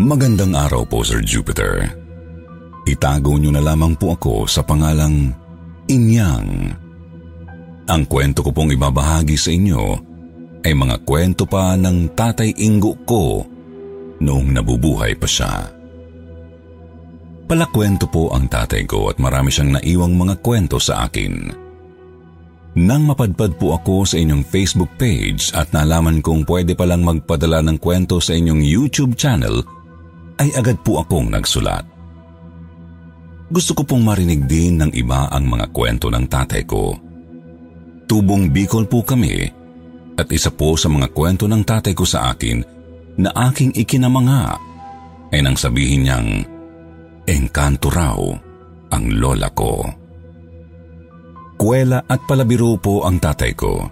Magandang araw po, Sir Jupiter. Itago niyo na lamang po ako sa pangalang Inyang. Ang kwento ko pong ibabahagi sa inyo ay mga kwento pa ng tatay Ingo ko noong nabubuhay pa siya. Palakwento po ang tatay ko at marami siyang naiwang mga kwento sa akin. Nang mapadpad po ako sa inyong Facebook page at nalaman kong pwede palang magpadala ng kwento sa inyong YouTube channel, ay agad po akong nagsulat. Gusto ko pong marinig din ng iba ang mga kwento ng tatay ko. Tubong Bicol po kami at isa po sa mga kwento ng tatay ko sa akin na aking ikinamanga ay nang sabihin niyang engkanto raw ang lola ko. Kuwela at palabiro po ang tatay ko,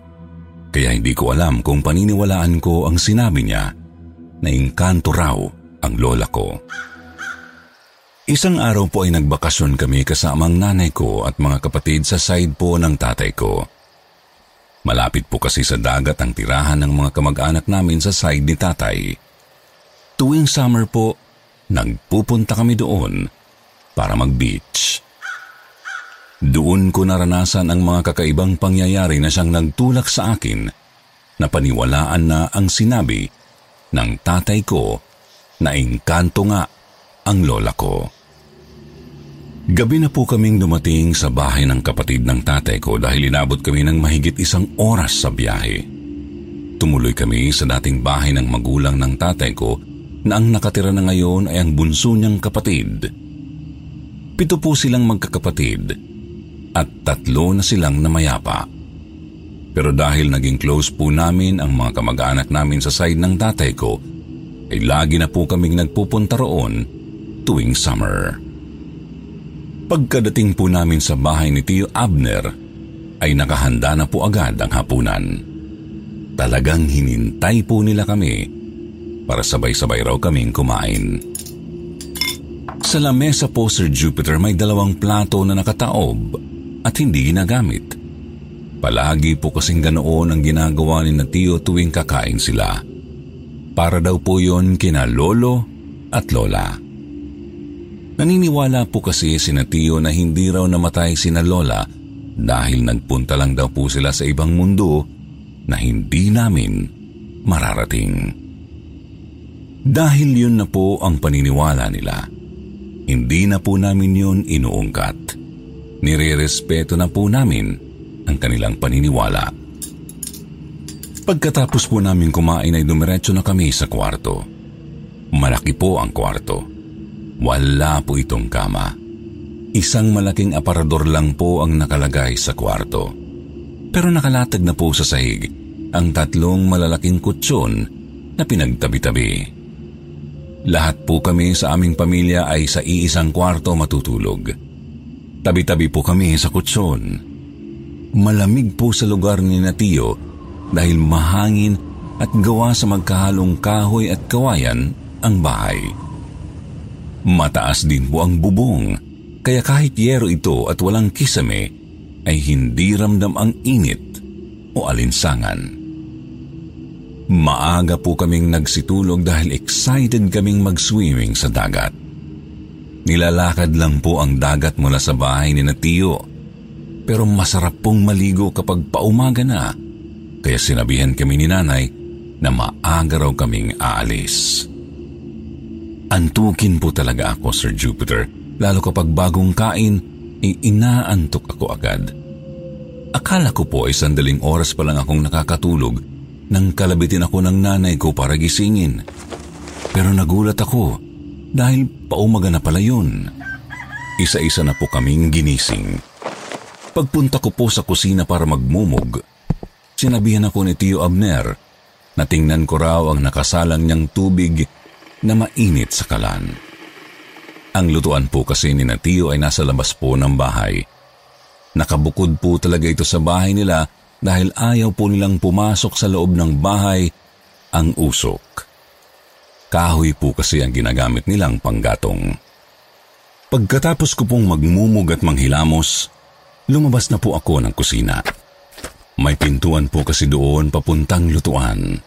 kaya hindi ko alam kung paniniwalaan ko ang sinabi niya na engkanto raw ang lola ko. Isang araw po ay nagbakasyon kami kasama ang nanay ko at mga kapatid sa side po ng tatay ko. Malapit po kasi sa dagat ang tirahan ng mga kamag-anak namin sa side ni tatay. Tuwing summer po, nagpupunta kami doon para mag-beach. Doon ko naranasan ang mga kakaibang pangyayari na siyang nagtulak sa akin na paniwalaan na ang sinabi ng tatay ko na engkanto nga ang lola ko. Gabi na po kaming dumating sa bahay ng kapatid ng tatay ko dahil inabot kami ng mahigit isang oras sa biyahe. Tumuloy kami sa dating bahay ng magulang ng tatay ko na ang nakatira na ngayon ay ang bunso niyang kapatid. Pito po silang magkakapatid at tatlo na silang namayapa. Pero dahil naging close po namin ang mga kamag-anak namin sa side ng tatay ko, ay lagi na po kaming nagpupunta roon tuwing summer. Pagkadating po namin sa bahay ni Tio Abner, ay nakahanda na po agad ang hapunan. Talagang hinintay po nila kami para sabay-sabay raw kaming kumain. Sa lamesa po, Sir Jupiter, may dalawang plato na nakataob at hindi ginagamit. Palagi po kasing ganoon ang ginagawa ni na Tio tuwing kakain sila. Para daw po yon kina lolo at lola. Naniniwala po kasi si Tio na hindi raw namatay sina lola dahil nagpunta lang daw po sila sa ibang mundo na hindi namin mararating. Dahil yun na po ang paniniwala nila, hindi na po namin yun inuungkat. Nire-respeto na po namin ang kanilang paniniwala. Pagkatapos po namin kumain ay dumiretso na kami sa kwarto. Malaki po ang kwarto. Wala po itong kama. Isang malaking aparador lang po ang nakalagay sa kwarto. Pero nakalatag na po sa sahig ang tatlong malalaking kutsyon na pinagtabi-tabi. Lahat po kami sa aming pamilya ay sa iisang kwarto matutulog. Tabi-tabi po kami sa kutsyon. Malamig po sa lugar ni Natio dahil mahangin at gawa sa magkahalong kahoy at kawayan ang bahay. Mataas din po ang bubong, kaya kahit yero ito at walang kisame, ay hindi ramdam ang init o alinsangan. Maaga po kaming nagsitulog dahil excited kaming mag-swimming sa dagat. Nilalakad lang po ang dagat mula sa bahay ni Natio, pero masarap pong maligo kapag paumaga na kaya sinabihan kami ni nanay na maaga raw kaming aalis. Antukin po talaga ako, Sir Jupiter, lalo kapag bagong kain, ay inaantok ako agad. Akala ko po ay sandaling oras pa lang akong nakakatulog nang kalabitin ako ng nanay ko para gisingin. Pero nagulat ako dahil paumaga na pala yun. Isa-isa na po kaming ginising. Pagpunta ko po sa kusina para magmumog, sinabihan ako ni Tio Abner na tingnan ko raw ang nakasalang niyang tubig na mainit sa kalan. Ang lutuan po kasi ni na Tio ay nasa labas po ng bahay. Nakabukod po talaga ito sa bahay nila dahil ayaw po nilang pumasok sa loob ng bahay ang usok. Kahoy po kasi ang ginagamit nilang panggatong. Pagkatapos ko pong magmumug at manghilamos, lumabas na po ako ng kusina. May pintuan po kasi doon papuntang lutuan.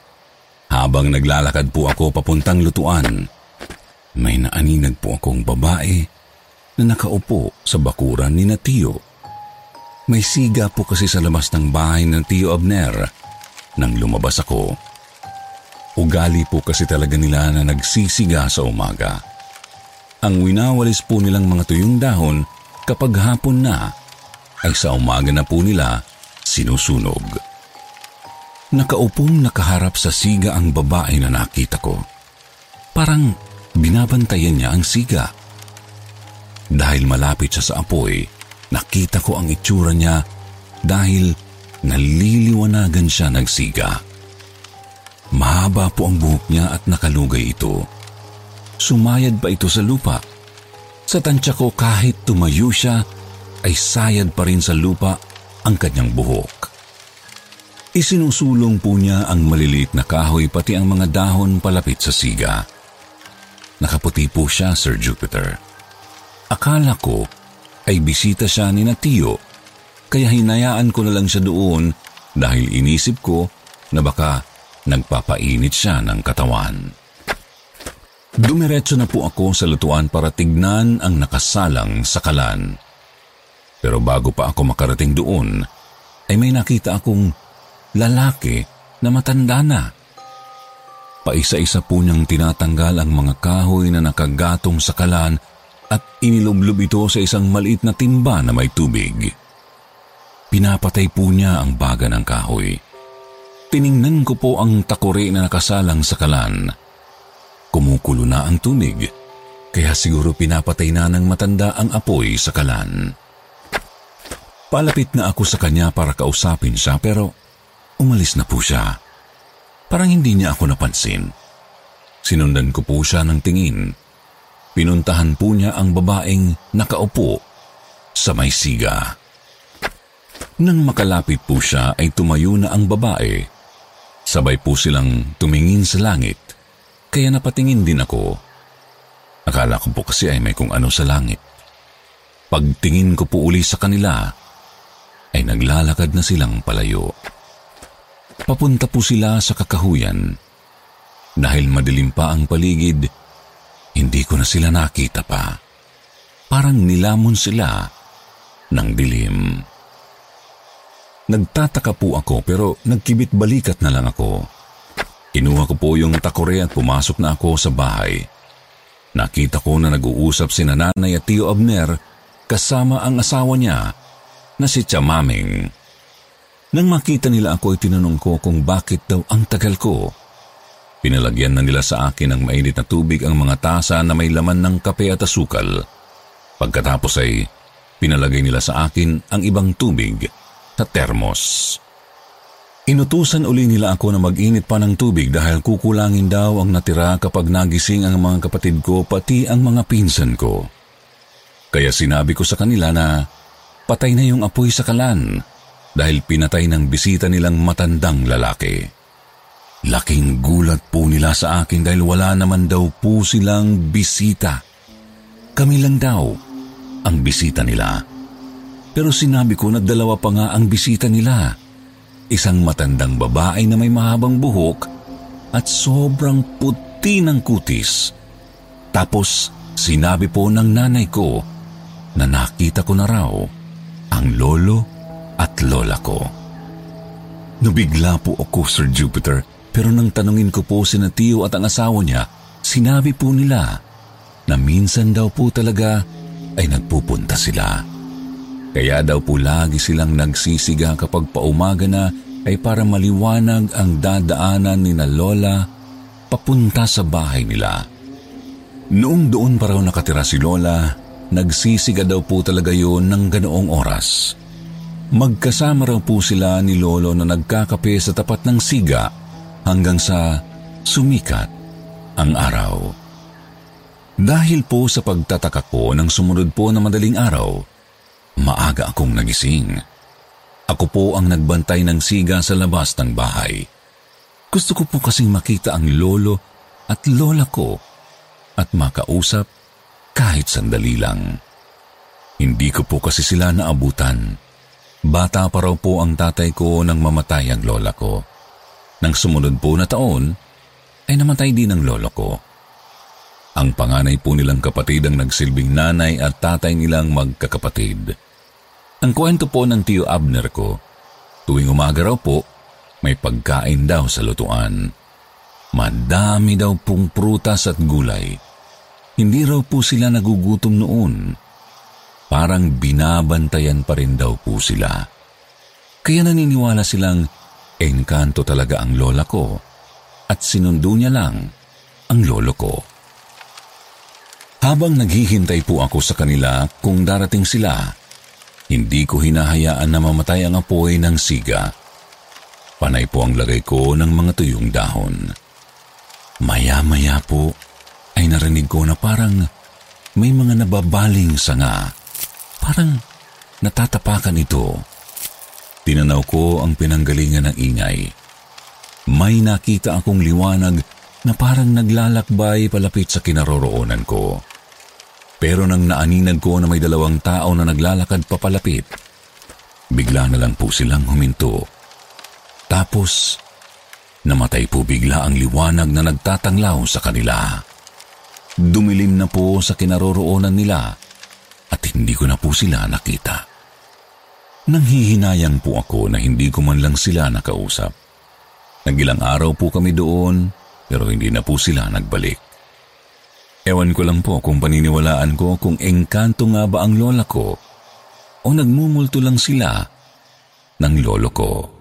Habang naglalakad po ako papuntang lutuan, may naaninag po akong babae na nakaupo sa bakuran ni Natio. May siga po kasi sa labas ng bahay ng Tio Abner nang lumabas ako. Ugali po kasi talaga nila na nagsisiga sa umaga. Ang winawalis po nilang mga tuyong dahon kapag hapon na ay sa umaga na po nila sinusunog. Nakaupong nakaharap sa siga ang babae na nakita ko. Parang binabantayan niya ang siga. Dahil malapit siya sa apoy, nakita ko ang itsura niya dahil naliliwanagan siya ng siga. Mahaba po ang buhok niya at nakalugay ito. Sumayad pa ito sa lupa. Sa tansya ko kahit tumayo siya, ay sayad pa rin sa lupa ang kanyang buhok. Isinusulong po niya ang maliliit na kahoy pati ang mga dahon palapit sa siga. Nakaputi po siya, Sir Jupiter. Akala ko ay bisita siya ni Natio, kaya hinayaan ko na lang siya doon dahil inisip ko na baka Nagpapainit siya ng katawan. Dumiretso na po ako sa lutuan para tignan ang nakasalang sa kalan. Pero bago pa ako makarating doon, ay may nakita akong lalaki na matanda na. Paisa-isa po niyang tinatanggal ang mga kahoy na nakagatong sa kalan at inilublob ito sa isang maliit na timba na may tubig. Pinapatay po niya ang baga ng kahoy. Tiningnan ko po ang takore na nakasalang sa kalan. Kumukulo na ang tubig, kaya siguro pinapatay na ng matanda ang apoy sa kalan. Palapit na ako sa kanya para kausapin siya pero umalis na po siya. Parang hindi niya ako napansin. Sinundan ko po siya ng tingin. Pinuntahan po niya ang babaeng nakaupo sa may siga. Nang makalapit po siya ay tumayo na ang babae Sabay po silang tumingin sa langit, kaya napatingin din ako. Akala ko po kasi ay may kung ano sa langit. Pagtingin ko po uli sa kanila, ay naglalakad na silang palayo. Papunta po sila sa kakahuyan. Dahil madilim pa ang paligid, hindi ko na sila nakita pa. Parang nilamon sila ng dilim. Nagtataka po ako pero nagkibit balikat na lang ako. Kinuha ko po yung takore at pumasok na ako sa bahay. Nakita ko na nag-uusap si nanay at Tio Abner kasama ang asawa niya na si Chamaming. Nang makita nila ako ay tinanong ko kung bakit daw ang tagal ko. Pinalagyan na nila sa akin ng mainit na tubig ang mga tasa na may laman ng kape at asukal. Pagkatapos ay pinalagay nila sa akin ang ibang tubig sa termos. Inutusan uli nila ako na mag-init pa ng tubig dahil kukulangin daw ang natira kapag nagising ang mga kapatid ko pati ang mga pinsan ko. Kaya sinabi ko sa kanila na patay na yung apoy sa kalan dahil pinatay ng bisita nilang matandang lalaki. Laking gulat po nila sa akin dahil wala naman daw po silang bisita. Kami lang daw ang bisita nila. Pero sinabi ko na dalawa pa nga ang bisita nila. Isang matandang babae na may mahabang buhok at sobrang puti ng kutis. Tapos sinabi po ng nanay ko na nakita ko na raw ang lolo at lola ko. Nabigla po ako, Sir Jupiter, pero nang tanungin ko po si Natio at ang asawa niya, sinabi po nila na minsan daw po talaga ay nagpupunta sila. Kaya daw po lagi silang nagsisiga kapag paumaga na ay para maliwanag ang dadaanan ni na Lola papunta sa bahay nila. Noong doon pa raw nakatira si Lola, nagsisiga daw po talaga yun ng ganoong oras. Magkasama raw po sila ni Lolo na nagkakape sa tapat ng siga hanggang sa sumikat ang araw. Dahil po sa pagtataka ko ng sumunod po na madaling araw, maaga akong nagising. Ako po ang nagbantay ng siga sa labas ng bahay. Gusto ko po kasing makita ang lolo at lola ko at makausap kahit sandali lang. Hindi ko po kasi sila naabutan. Bata pa raw po ang tatay ko nang mamatay ang lola ko. Nang sumunod po na taon, ay namatay din ang lolo ko. Ang panganay po nilang kapatid ang nagsilbing nanay at tatay nilang magkakapatid. Ang kwento po ng tiyo Abner ko, tuwing umaga raw po, may pagkain daw sa lutuan. Madami daw pong prutas at gulay. Hindi raw po sila nagugutom noon Parang binabantayan pa rin daw po sila. Kaya naniniwala silang engkanto talaga ang lola ko at sinundo niya lang ang lolo ko. Habang naghihintay po ako sa kanila kung darating sila, hindi ko hinahayaan na mamatay ang apoy ng siga. Panay po ang lagay ko ng mga tuyong dahon. Maya-maya po ay narinig ko na parang may mga nababaling sanga Parang natatapakan ito. Tinanaw ko ang pinanggalingan ng ingay. May nakita akong liwanag na parang naglalakbay palapit sa kinaroroonan ko. Pero nang naaninag ko na may dalawang tao na naglalakad papalapit, bigla na lang po silang huminto. Tapos, namatay po bigla ang liwanag na nagtatanglaw sa kanila. Dumilim na po sa kinaroroonan nila at hindi ko na po sila nakita. Nanghihinayang po ako na hindi ko man lang sila nakausap. Nagilang araw po kami doon pero hindi na po sila nagbalik. Ewan ko lang po kung paniniwalaan ko kung engkanto nga ba ang lola ko o nagmumulto lang sila ng lolo ko.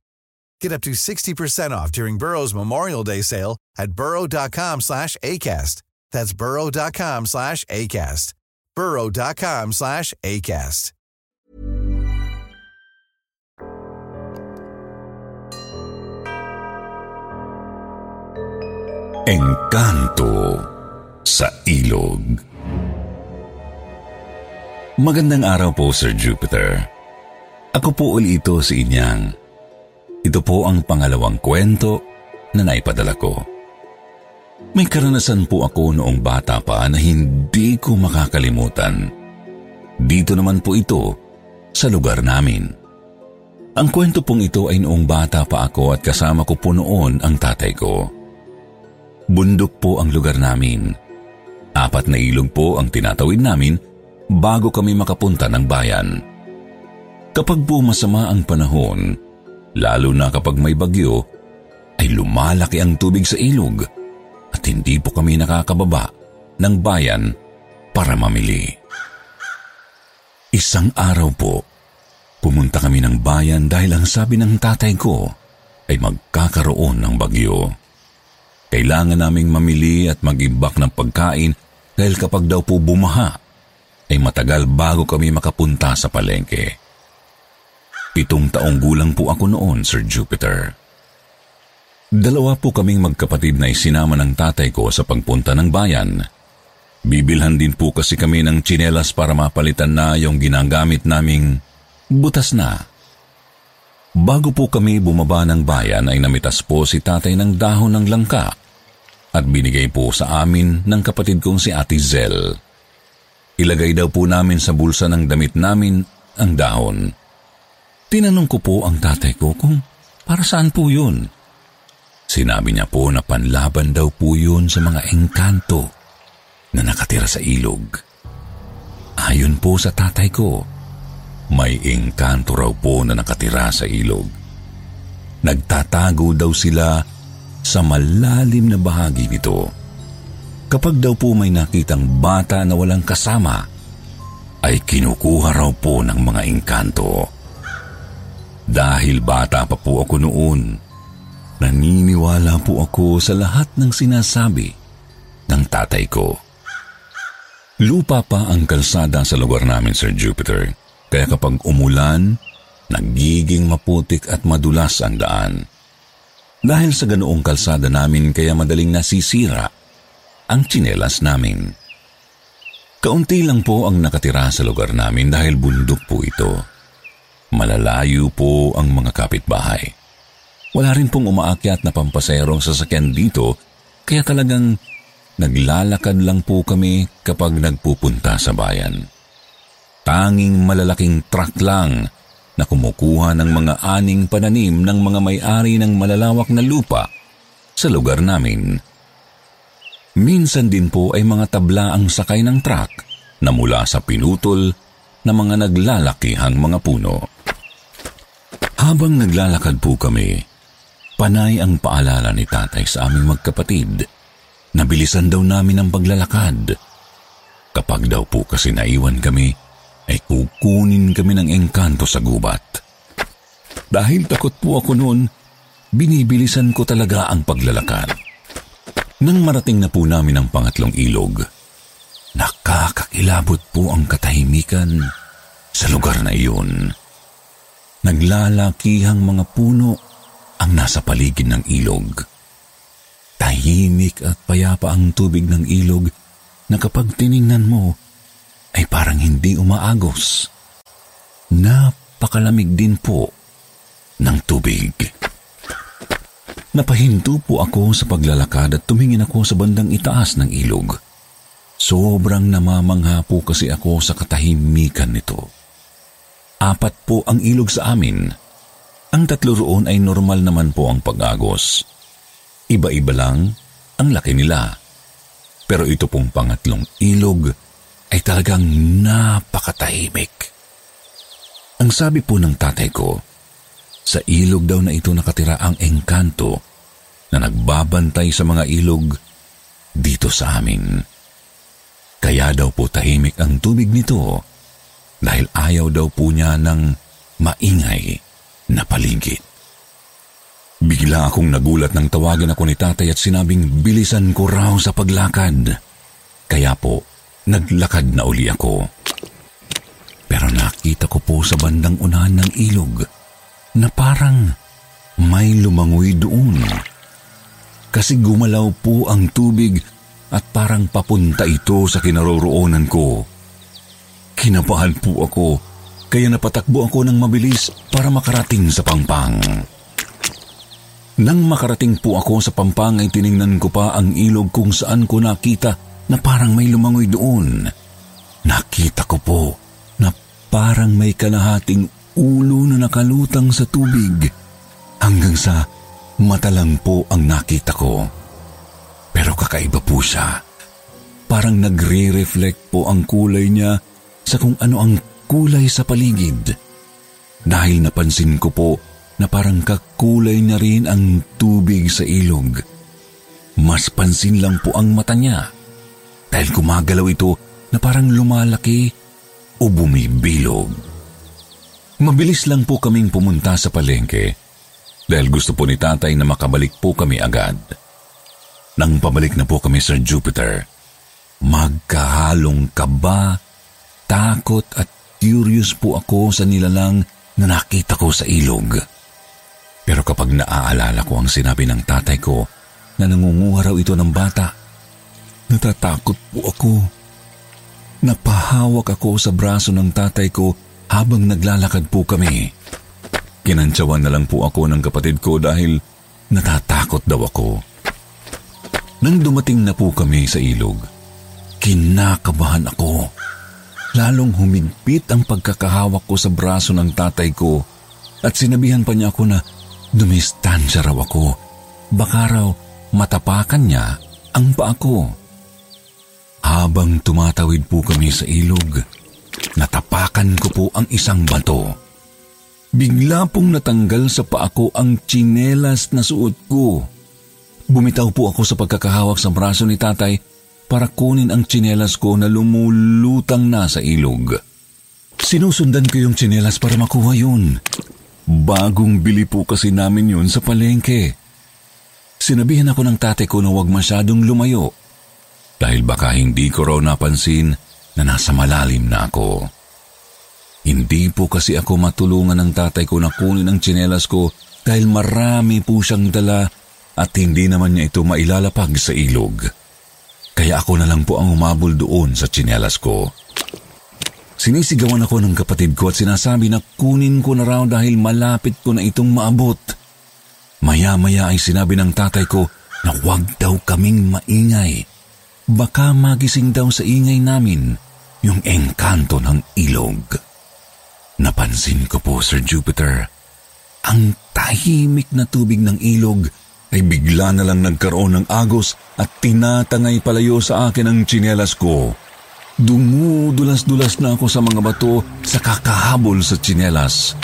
Get up to 60% off during Burrow's Memorial Day sale at burrow.com slash ACAST. That's burrow.com slash ACAST. burrow.com slash ACAST. Engkanto sa ilog. Magandang araw po, Sir Jupiter. Ako po uli ito si Inyang. Ito po ang pangalawang kwento na naipadala ko. May karanasan po ako noong bata pa na hindi ko makakalimutan. Dito naman po ito sa lugar namin. Ang kwento pong ito ay noong bata pa ako at kasama ko po noon ang tatay ko. Bundok po ang lugar namin. Apat na ilog po ang tinatawid namin bago kami makapunta ng bayan. Kapag po masama ang panahon, lalo na kapag may bagyo, ay lumalaki ang tubig sa ilog at hindi po kami nakakababa ng bayan para mamili. Isang araw po, pumunta kami ng bayan dahil ang sabi ng tatay ko ay magkakaroon ng bagyo. Kailangan naming mamili at mag-imbak ng pagkain dahil kapag daw po bumaha, ay matagal bago kami makapunta sa palengke. Pitong taong gulang po ako noon, Sir Jupiter. Dalawa po kaming magkapatid na isinama ng tatay ko sa pagpunta ng bayan. Bibilhan din po kasi kami ng tsinelas para mapalitan na yung ginagamit naming butas na. Bago po kami bumaba ng bayan ay namitas po si tatay ng dahon ng langka at binigay po sa amin ng kapatid kong si Ate Zel. Ilagay daw po namin sa bulsa ng damit namin ang dahon. Tinanong ko po ang tatay ko kung para saan po yun. Sinabi niya po na panlaban daw po yun sa mga engkanto na nakatira sa ilog. Ayon po sa tatay ko, may engkanto raw po na nakatira sa ilog. Nagtatago daw sila sa malalim na bahagi nito. Kapag daw po may nakitang bata na walang kasama, ay kinukuha raw po ng mga engkanto. Dahil bata pa po ako noon, naniniwala po ako sa lahat ng sinasabi ng tatay ko. Lupa pa ang kalsada sa lugar namin, Sir Jupiter. Kaya kapag umulan, nagiging maputik at madulas ang daan. Dahil sa ganoong kalsada namin kaya madaling nasisira ang tsinelas namin. Kaunti lang po ang nakatira sa lugar namin dahil bundok po ito. Malalayo po ang mga kapitbahay. Wala rin pong umaakyat na pampaserong sasakyan dito kaya talagang naglalakad lang po kami kapag nagpupunta sa bayan tanging malalaking truck lang na kumukuha ng mga aning pananim ng mga may-ari ng malalawak na lupa sa lugar namin. Minsan din po ay mga tabla ang sakay ng truck na mula sa pinutol na mga naglalakihang mga puno. Habang naglalakad po kami, panay ang paalala ni tatay sa aming magkapatid na bilisan daw namin ang paglalakad. Kapag daw po kasi naiwan kami, ay kukunin kami ng engkanto sa gubat. Dahil takot po ako noon, binibilisan ko talaga ang paglalakad. Nang marating na po namin ang pangatlong ilog, nakakakilabot po ang katahimikan sa lugar na iyon. Naglalakihang mga puno ang nasa paligid ng ilog. Tahimik at payapa ang tubig ng ilog na kapag tiningnan mo, ay parang hindi umaagos. Napakalamig din po ng tubig. Napahinto po ako sa paglalakad at tumingin ako sa bandang itaas ng ilog. Sobrang namamangha po kasi ako sa katahimikan nito. Apat po ang ilog sa amin. Ang tatlo roon ay normal naman po ang pag-agos. Iba-iba lang ang laki nila. Pero ito pong pangatlong ilog ay talagang napakatahimik. Ang sabi po ng tatay ko, sa ilog daw na ito nakatira ang engkanto na nagbabantay sa mga ilog dito sa amin. Kaya daw po tahimik ang tubig nito dahil ayaw daw po niya ng maingay na paligid. Bigla akong nagulat nang tawagan ako ni tatay at sinabing bilisan ko raw sa paglakad. Kaya po, Naglakad na uli ako. Pero nakita ko po sa bandang unahan ng ilog na parang may lumangoy doon. Kasi gumalaw po ang tubig at parang papunta ito sa kinaroroonan ko. Kinabahan po ako kaya napatakbo ako ng mabilis para makarating sa pangpang. Nang makarating po ako sa pampang ay tiningnan ko pa ang ilog kung saan ko nakita na parang may lumangoy doon. Nakita ko po na parang may kalahating ulo na nakalutang sa tubig hanggang sa mata lang po ang nakita ko. Pero kakaiba po siya. Parang nagre-reflect po ang kulay niya sa kung ano ang kulay sa paligid. Dahil napansin ko po na parang kakulay na rin ang tubig sa ilog. Mas pansin lang po ang mata niya dahil gumagalaw ito na parang lumalaki o bumibilog. Mabilis lang po kaming pumunta sa palengke dahil gusto po ni tatay na makabalik po kami agad. Nang pabalik na po kami Sir Jupiter, magkahalong kaba, takot at curious po ako sa nilalang na nakita ko sa ilog. Pero kapag naaalala ko ang sinabi ng tatay ko na nangunguha raw ito ng bata, Natatakot po ako. Napahawak ako sa braso ng tatay ko habang naglalakad po kami. Kinantsawan na lang po ako ng kapatid ko dahil natatakot daw ako. Nang dumating na po kami sa ilog, kinakabahan ako. Lalong humigpit ang pagkakahawak ko sa braso ng tatay ko at sinabihan pa niya ako na dumistansya raw ako. Baka raw matapakan niya ang paa ko. Habang tumatawid po kami sa ilog, natapakan ko po ang isang bato. Bigla pong natanggal sa paa ko ang tsinelas na suot ko. Bumitaw po ako sa pagkakahawak sa braso ni tatay para kunin ang tsinelas ko na lumulutang na sa ilog. Sinusundan ko yung tsinelas para makuha yun. Bagong bili po kasi namin yun sa palengke. Sinabihan ako ng tatay ko na huwag masyadong lumayo dahil baka hindi ko raw napansin na nasa malalim na ako. Hindi po kasi ako matulungan ng tatay ko na kunin ang tsinelas ko dahil marami po siyang dala at hindi naman niya ito mailalapag sa ilog. Kaya ako na lang po ang umabol doon sa tsinelas ko. Sinisigawan ako ng kapatid ko at sinasabi na kunin ko na raw dahil malapit ko na itong maabot. Maya-maya ay sinabi ng tatay ko na huwag daw kaming maingay. Baka magising daw sa ingay namin yung engkanto ng ilog. Napansin ko po, Sir Jupiter, ang tahimik na tubig ng ilog ay bigla na lang nagkaroon ng agos at tinatangay palayo sa akin ang tsinelas ko. Dumudulas-dulas na ako sa mga bato sa kakahabol sa tsinelas.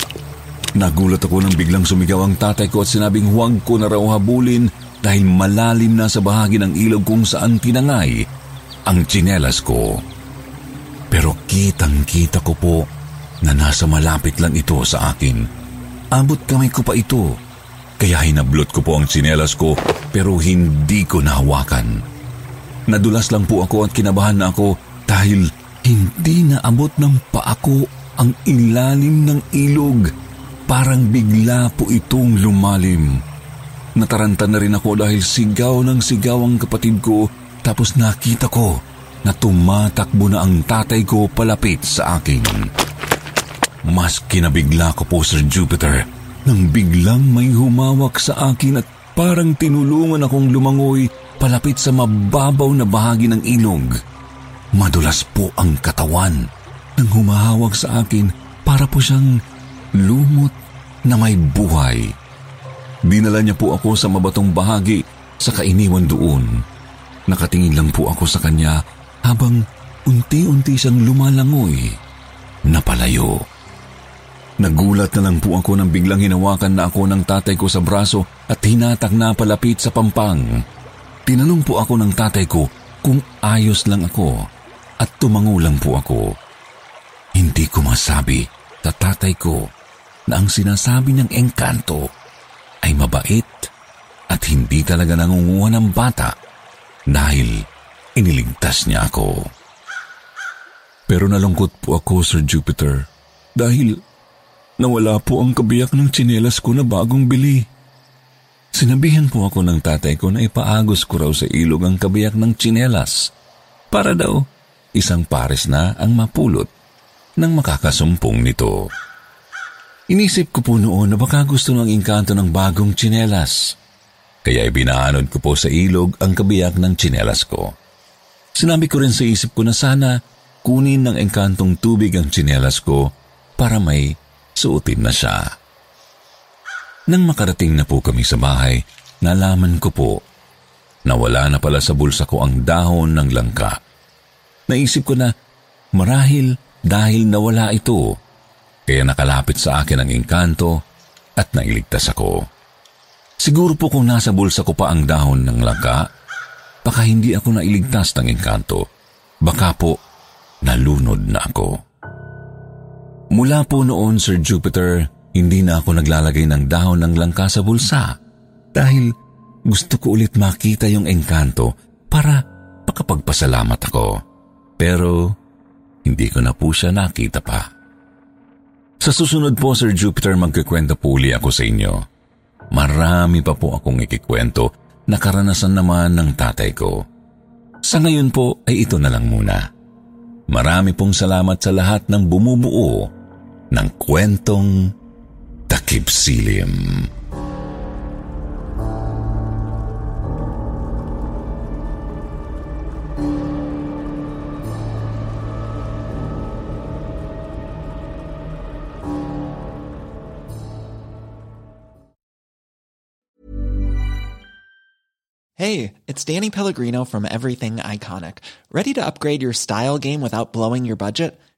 Nagulat ako nang biglang sumigaw ang tatay ko at sinabing huwag ko na raw habulin dahil malalim na sa bahagi ng ilog kung saan tinangay ang tsinelas ko. Pero kitang-kita ko po na nasa malapit lang ito sa akin. Abot kamay ko pa ito, kaya hinablot ko po ang sinelas ko pero hindi ko nahawakan. Nadulas lang po ako at kinabahan na ako dahil hindi naabot ng paa ko ang ilalim ng ilog. Parang bigla po itong lumalim. Nataranta na rin ako dahil sigaw ng sigaw ang kapatid ko tapos nakita ko na tumatakbo na ang tatay ko palapit sa akin. Mas kinabigla ko po, Sir Jupiter, nang biglang may humawak sa akin at parang tinulungan akong lumangoy palapit sa mababaw na bahagi ng ilog. Madulas po ang katawan nang humahawak sa akin para po siyang lumot na may buhay. Dinala niya po ako sa mabatong bahagi sa kainiwan doon. Nakatingin lang po ako sa kanya habang unti-unti siyang lumalangoy na palayo. Nagulat na lang po ako nang biglang hinawakan na ako ng tatay ko sa braso at hinatak na palapit sa pampang. Tinanong po ako ng tatay ko kung ayos lang ako at tumango lang po ako. Hindi ko masabi sa tatay ko na ang sinasabi ng engkanto ay mabait at hindi talaga nangunguha ng bata dahil iniligtas niya ako. Pero nalungkot po ako, Sir Jupiter, dahil Nawala po ang kabiyak ng tsinelas ko na bagong bili. Sinabihan po ako ng tatay ko na ipaagos ko raw sa ilog ang kabiyak ng tsinelas para daw isang pares na ang mapulot ng makakasumpong nito. Inisip ko po noon na baka gusto ng inkanto ng bagong tsinelas. Kaya ibinaanod ko po sa ilog ang kabiyak ng tsinelas ko. Sinabi ko rin sa isip ko na sana kunin ng engkantong tubig ang tsinelas ko para may suotin na siya. Nang makarating na po kami sa bahay, nalaman ko po na wala na pala sa bulsa ko ang dahon ng langka. Naisip ko na marahil dahil nawala ito, kaya nakalapit sa akin ang engkanto at nailigtas ako. Siguro po kung nasa bulsa ko pa ang dahon ng langka, baka hindi ako nailigtas ng engkanto. Baka po nalunod na ako. Mula po noon, Sir Jupiter, hindi na ako naglalagay ng dahon ng langka sa bulsa dahil gusto ko ulit makita yung engkanto para makapagpasalamat ako. Pero hindi ko na po siya nakita pa. Sa susunod po, Sir Jupiter, magkikwento po uli ako sa inyo. Marami pa po akong ikikwento na karanasan naman ng tatay ko. Sa ngayon po ay ito na lang muna. Marami pong salamat sa lahat ng bumubuo ng kwentong takip silim. Hey, it's Danny Pellegrino from Everything Iconic. Ready to upgrade your style game without blowing your budget?